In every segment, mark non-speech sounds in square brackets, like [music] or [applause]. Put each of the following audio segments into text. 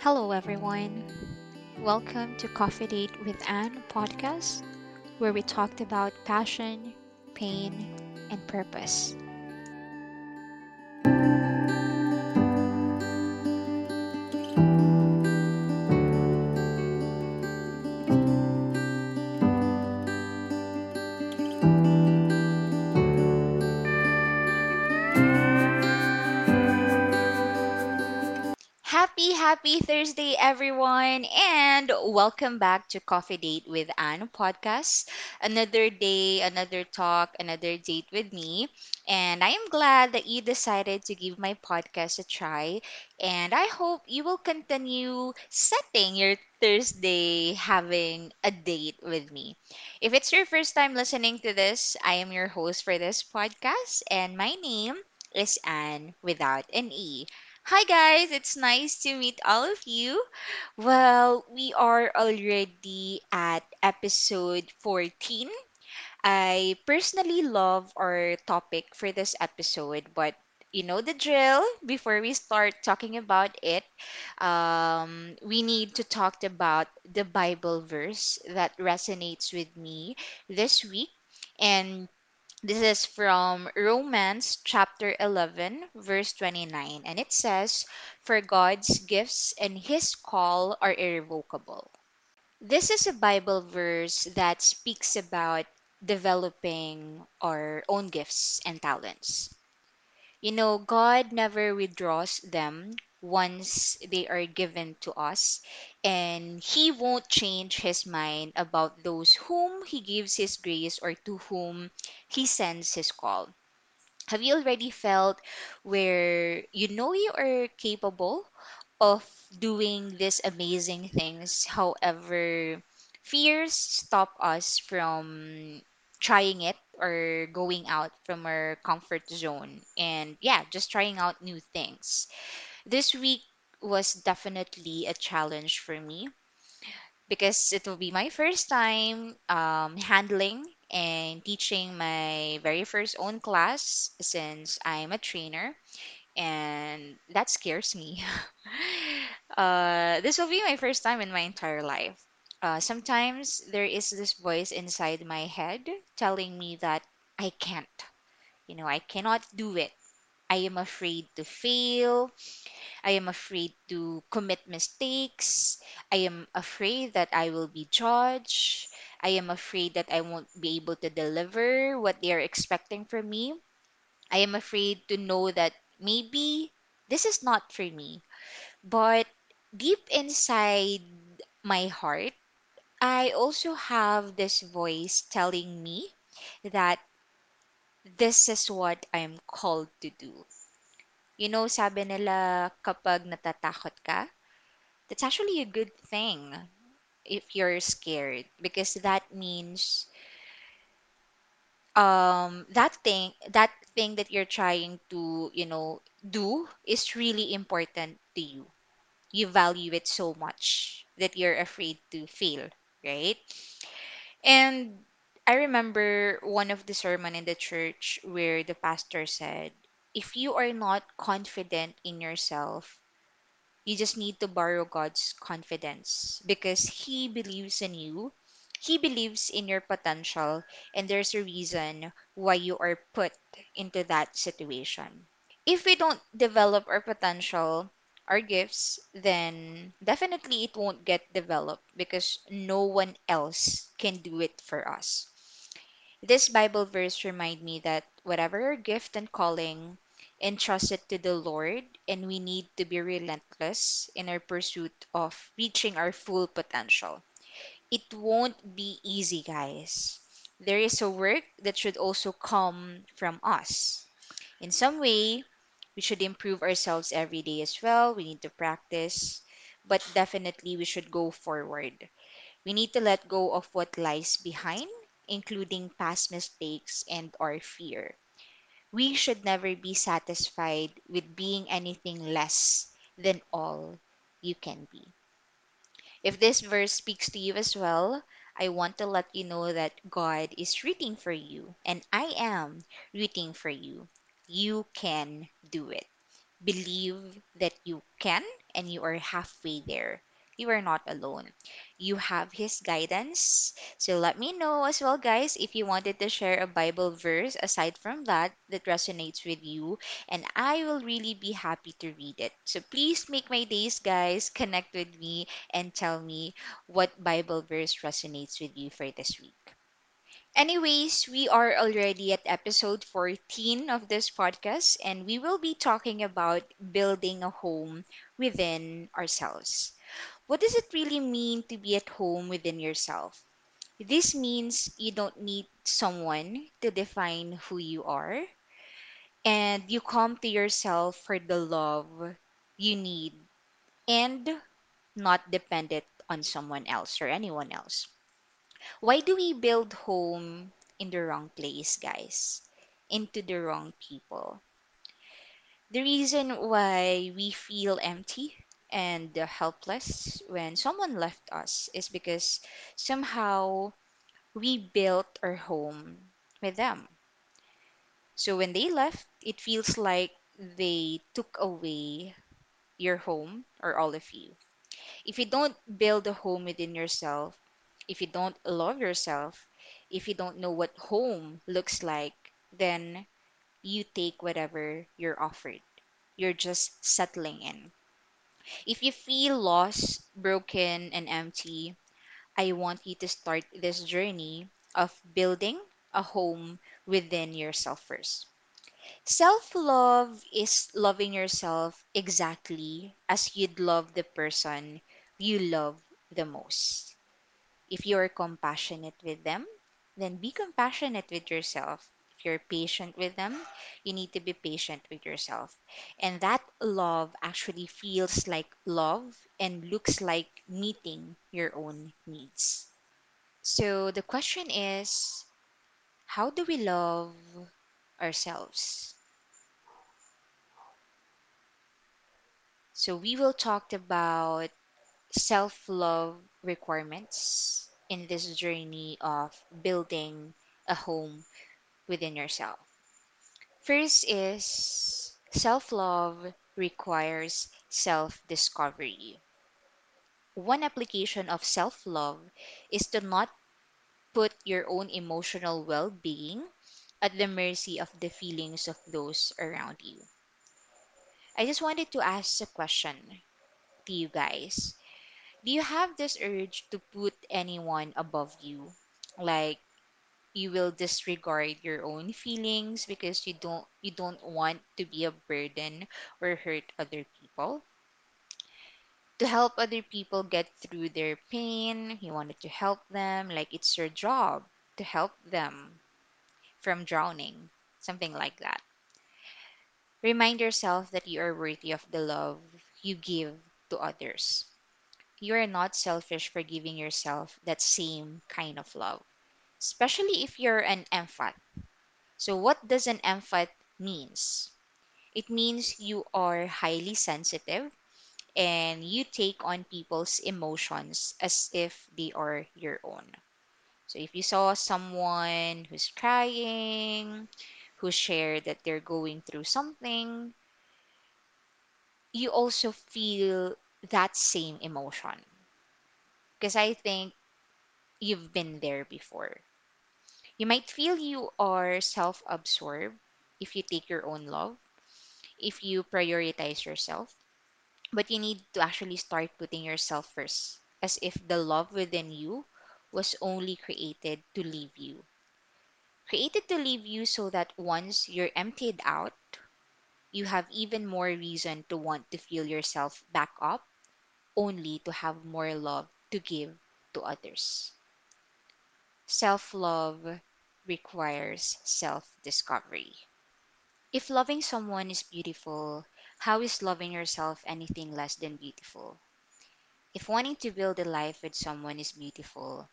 Hello, everyone. Welcome to Coffee Date with Anne podcast, where we talked about passion, pain, and purpose. Happy, Thursday, everyone, and welcome back to Coffee Date with Anne podcast. Another day, another talk, another date with me. And I am glad that you decided to give my podcast a try. And I hope you will continue setting your Thursday having a date with me. If it's your first time listening to this, I am your host for this podcast, and my name is Anne without an E. Hi guys, it's nice to meet all of you. Well, we are already at episode 14. I personally love our topic for this episode, but you know the drill. Before we start talking about it, um, we need to talk about the Bible verse that resonates with me this week. And this is from Romans chapter 11, verse 29, and it says, For God's gifts and his call are irrevocable. This is a Bible verse that speaks about developing our own gifts and talents. You know, God never withdraws them once they are given to us, and He won't change His mind about those whom He gives His grace or to whom He sends His call. Have you already felt where you know you are capable of doing these amazing things? However, fears stop us from trying it or going out from our comfort zone and yeah, just trying out new things. This week was definitely a challenge for me because it will be my first time um, handling and teaching my very first own class since I'm a trainer, and that scares me. [laughs] uh, this will be my first time in my entire life. Uh, sometimes there is this voice inside my head telling me that I can't. You know, I cannot do it. I am afraid to fail. I am afraid to commit mistakes. I am afraid that I will be judged. I am afraid that I won't be able to deliver what they are expecting from me. I am afraid to know that maybe this is not for me. But deep inside my heart, I also have this voice telling me that this is what I'm called to do. You know, sabi nila kapag natatakot ka, That's actually a good thing if you're scared because that means um that thing that thing that you're trying to, you know, do is really important to you. You value it so much that you're afraid to fail, right? And I remember one of the sermon in the church where the pastor said, if you are not confident in yourself, You just need to borrow God's confidence because He believes in you. He believes in your potential, and there's a reason why you are put into that situation. If we don't develop our potential, our gifts, then definitely it won't get developed because no one else can do it for us. This Bible verse remind me that whatever our gift and calling, entrust it to the Lord, and we need to be relentless in our pursuit of reaching our full potential. It won't be easy, guys. There is a work that should also come from us. In some way, we should improve ourselves every day as well. We need to practice, but definitely we should go forward. We need to let go of what lies behind, including past mistakes and our fear. We should never be satisfied with being anything less than all you can be. If this verse speaks to you as well, I want to let you know that God is rooting for you, and I am rooting for you. You can do it. Believe that you can and you are halfway there. You are not alone. You have His guidance. So let me know as well, guys, if you wanted to share a Bible verse aside from that that resonates with you, and I will really be happy to read it. So please make my days, guys. Connect with me and tell me what Bible verse resonates with you for this week. Anyways, we are already at episode 14 of this podcast, and we will be talking about building a home within ourselves. What does it really mean to be at home within yourself? This means you don't need someone to define who you are, and you come to yourself for the love you need and not dependent on someone else or anyone else. Why do we build home in the wrong place, guys? Into the wrong people. The reason why we feel empty and the helpless when someone left us is because somehow we built our home with them. So when they left, it feels like they took away your home or all of you. If you don't build a home within yourself, if you don't love yourself, if you don't know what home looks like, then you take whatever you're offered. You're just settling in. If you feel lost, broken, and empty, I want you to start this journey of building a home within yourself first. Self love is loving yourself exactly as you'd love the person you love the most. If you're compassionate with them, then be compassionate with yourself. You're patient with them, you need to be patient with yourself. And that love actually feels like love and looks like meeting your own needs. So the question is how do we love ourselves? So we will talk about self love requirements in this journey of building a home within yourself. First is self love requires self discovery. One application of self love is to not put your own emotional well being at the mercy of the feelings of those around you. I just wanted to ask a question to you guys. Do you have this urge to put anyone above you? Like you will disregard your own feelings because you don't you don't want to be a burden or hurt other people. To help other people get through their pain you wanted to help them like it's your job to help them from drowning something like that. Remind yourself that you are worthy of the love you give to others. You are not selfish for giving yourself that same kind of love especially if you're an empath So, what does an empath means? It means you are highly sensitive and you take on people's emotions as if they are your own. So, if you saw someone who's crying, who shared that they're going through something, you also feel that same emotion. Because I think you've been there before. You might feel you are self absorbed if you take your own love if you prioritize yourself, but you need to actually start putting yourself first, as if the love within you was only created to leave you. Created to leave you so that once you're emptied out, you have even more reason to want to fill yourself back up, only to have more love to give to others. Self love requires self discovery. If loving someone is beautiful, how is loving yourself anything less than beautiful? If wanting to build a life with someone is beautiful,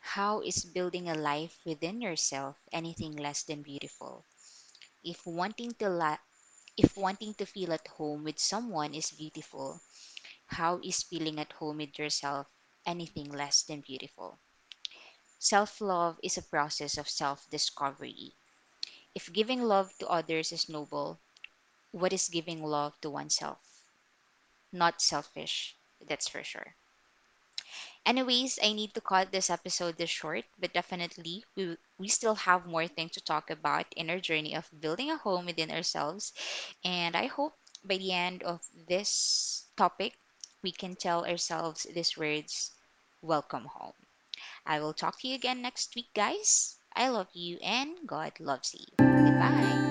how is building a life within yourself anything less than beautiful? If wanting to la- if wanting to feel at home with someone is beautiful, how is feeling at home with yourself anything less than beautiful? Self-love is a process of self-discovery. If giving love to others is noble, what is giving love to oneself. Not selfish, that's for sure. Anyways, I need to cut this episode this short, but definitely we, we still have more things to talk about in our journey of building a home within ourselves. And I hope by the end of this topic, we can tell ourselves these words Welcome home. I will talk to you again next week, guys. I love you and God loves you. Goodbye.